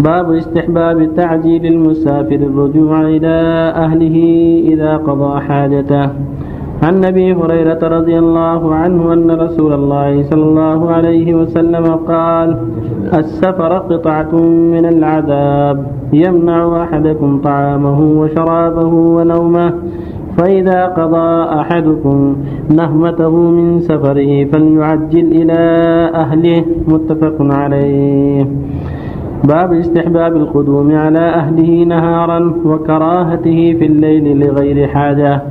باب استحباب تعجيل المسافر الرجوع إلى أهله إذا قضى حاجته. عن أبي هريرة رضي الله عنه أن رسول الله صلى الله عليه وسلم قال السفر قطعة من العذاب يمنع أحدكم طعامه وشرابه ونومه فإذا قضى أحدكم نهمته من سفره فليعجل إلى أهله متفق عليه. باب استحباب القدوم على أهله نهارا وكراهته في الليل لغير حاجة.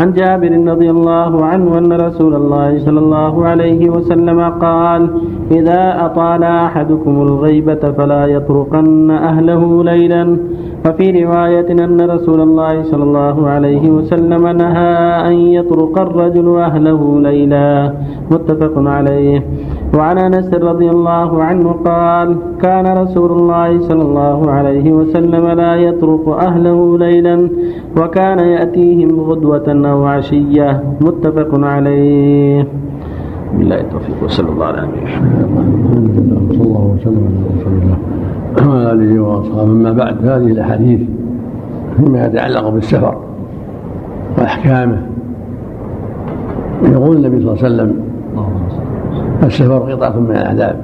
عن جابر رضي الله عنه أن رسول الله صلى الله عليه وسلم قال إذا أطال أحدكم الغيبة فلا يطرقن أهله ليلا. وفي رواية أن رسول الله صلى الله عليه وسلم نهى أن يطرق الرجل أهله ليلا. متفق عليه. وعن انس رضي الله عنه قال كان رسول الله صلى الله عليه وسلم لا يطرق أهله ليلا وكان يأتيهم غدوة أو عشية. متفق عليه. بالله التوفيق وصلى الله على نبينا محمد. صلى الله وسلم على رسول الله وعلى آله وأصحابه. أما بعد هذه الأحاديث فيما يتعلق بالسفر وأحكامه. يقول النبي صلى الله عليه وسلم السفر قطعة من العذاب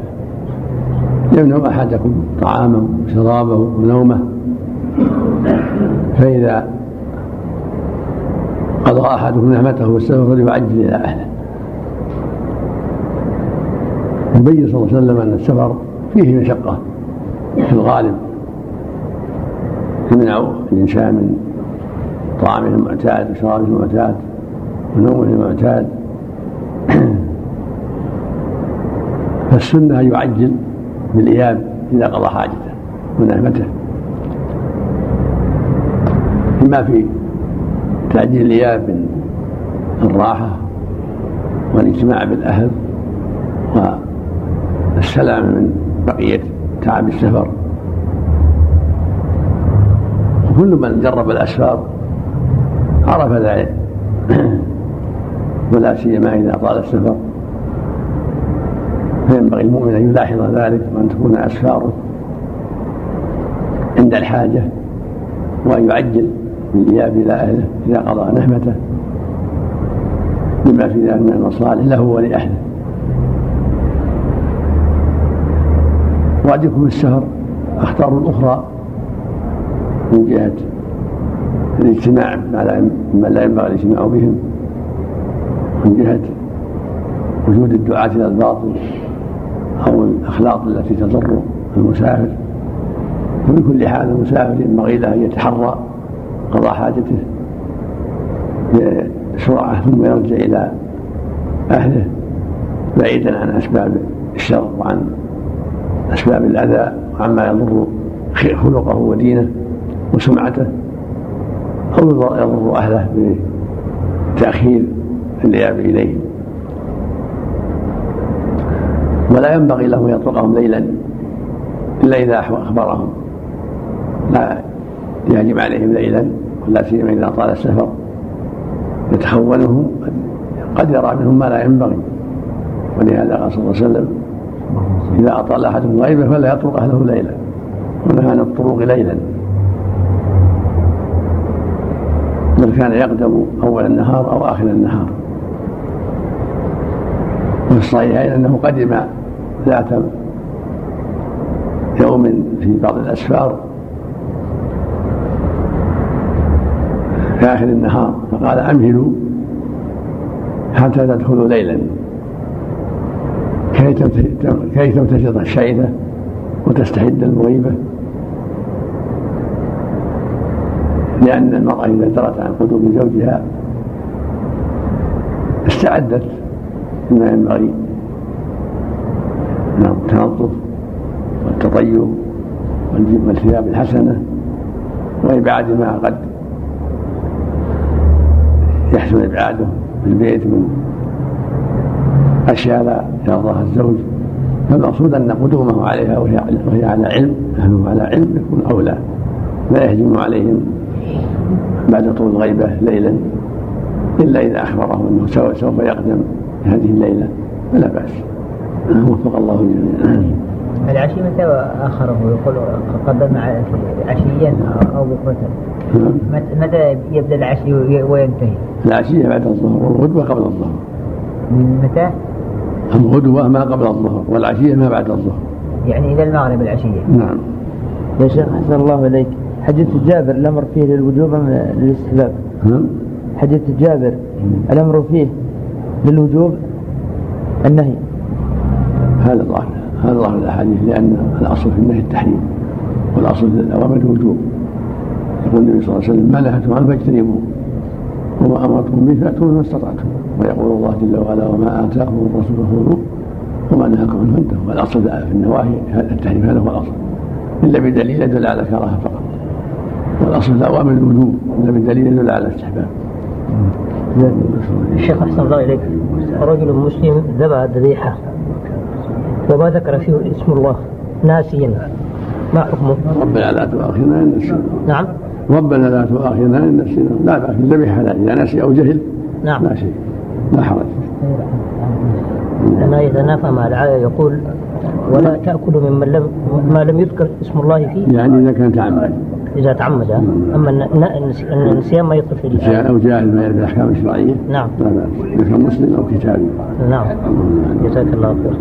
يمنع أحدكم طعامه وشرابه ونومه فإذا قضى أحدكم نعمته والسفر فليعجل إلى أهله. يبين صلى الله عليه وسلم أن السفر فيه مشقة في الغالب. يمنع الإنسان من طعامه المعتاد وشرابه المعتاد ونومه المعتاد. فالسنة أن يعجل بالإياب إذا قضى حاجته ونعمته. إما في تعجيل الإياب من الراحة والاجتماع بالأهل والسلام من بقية تعب السفر. وكل من جرب الأسفار عرف ذلك. ولا سيما إذا طال السفر. فينبغي المؤمن أن يلاحظ ذلك وأن تكون أسفاره عند الحاجة وأن يعجل بالإياب إلى أهله إذا قضى نهمته بما في ذلك من المصالح له ولأهله. وقد يكون السفر أخطار أخرى من جهة الاجتماع مع لا ينبغي الاجتماع بهم من جهة وجود الدعاة إلى الباطل. أو الأخلاق التي تضر المسافر. وفي كل حال المسافر ينبغي له أن يتحرى قضاء حاجته بسرعة ثم يرجع إلى أهله بعيدا عن أسباب الشر وعن أسباب الأذى وعما يضر خلقه ودينه وسمعته أو يضر أهله بتأخير الإياب إليهم ولا ينبغي له أن يطرقهم ليلا إلا إذا أخبرهم. لا يهجم عليهم ليلا ولا سيما إذا طال السفر. يتخونه قد يرى منهم ما لا ينبغي. ولهذا قال صلى الله عليه وسلم إذا أطال أحدهم غيبة فلا يطرق أهله ليلا. ونهى عن الطروق ليلا. بل كان يقدم أول النهار أو آخر النهار. وفي الصحيحين أنه قدم ذات يوم في بعض الأسفار في آخر النهار فقال أمهلوا حتى تدخلوا ليلا. كي تمتشط الشعثة وتستحد المغيبة؟ لأن المرأة إذا درت عن قدوم زوجها استعدت بما ينبغي من التنظف والتطيب والثياب الحسنة وإبعاد ما قد يحسن إبعاده في البيت من أشياء لا يرضاها الزوج فالمقصود أن قدومه عليها وهي, وهي على علم أهله على علم يكون أولى لا يهجم عليهم بعد طول الغيبة ليلا إلا إذا أخبره أنه سوف يقدم هذه الليلة فلا بأس. وفق الله جميعا. العشي متى أخره؟ يقول قدم عشيا أو بكرة. نعم. مت- متى يبدأ العشي وينتهي؟ العشية بعد الظهر والغدوة قبل الظهر. متى؟ الغدوة ما قبل الظهر والعشية ما بعد الظهر. يعني إلى المغرب العشية. نعم. يا شيخ أحسن الله إليك. حديث جابر الأمر فيه للوجوب أم للاستحباب؟ نعم. حديث جابر الأمر فيه للوجوب النهي. هذا ظاهر هذا ظاهر الأحاديث لأن الأصل في النهي التحريم والأصل في الأوامر الوجوب. يقول النبي صلى الله عليه وسلم ما نهيتم عنه فاجتنبوه وما امرتم به فأتوا ما استطعتم. ويقول الله جل وعلا وما آتاكم الرسول فخذوه وما نهاكم عنه فانتهوا. والأصل في النواهي التحريم هذا هو الأصل. الا بدليل يدل على كراهة فقط. والأصل في الأوامر الوجوب الا بدليل يدل على الاستحباب الشيخ أحسن الله إليك. رجل مسلم ذبح ذبيحة وما ذكر فيه اسم الله. ناسيا. ما حكمه؟ ربنا لا تؤاخذنا إن نسينا. نعم. ربنا لا تؤاخذنا إن نسينا. لا باس الذبح حلال إذا نسي أو جهل نعم. لا شيء. لا حرج. لأنه يتنافى مع الآية يقول ولا تأكلوا ممن لم ما لم يذكر اسم الله فيه. يعني إذا كان تعمد. إذا تعمد. أما الن- الن- النسيان ما يدخل في الآية أو جاهل ما يعرف الأحكام الشرعية. نعم. لا بأس. اذا كان مسلم أو كتابي. نعم. جزاك الله خير.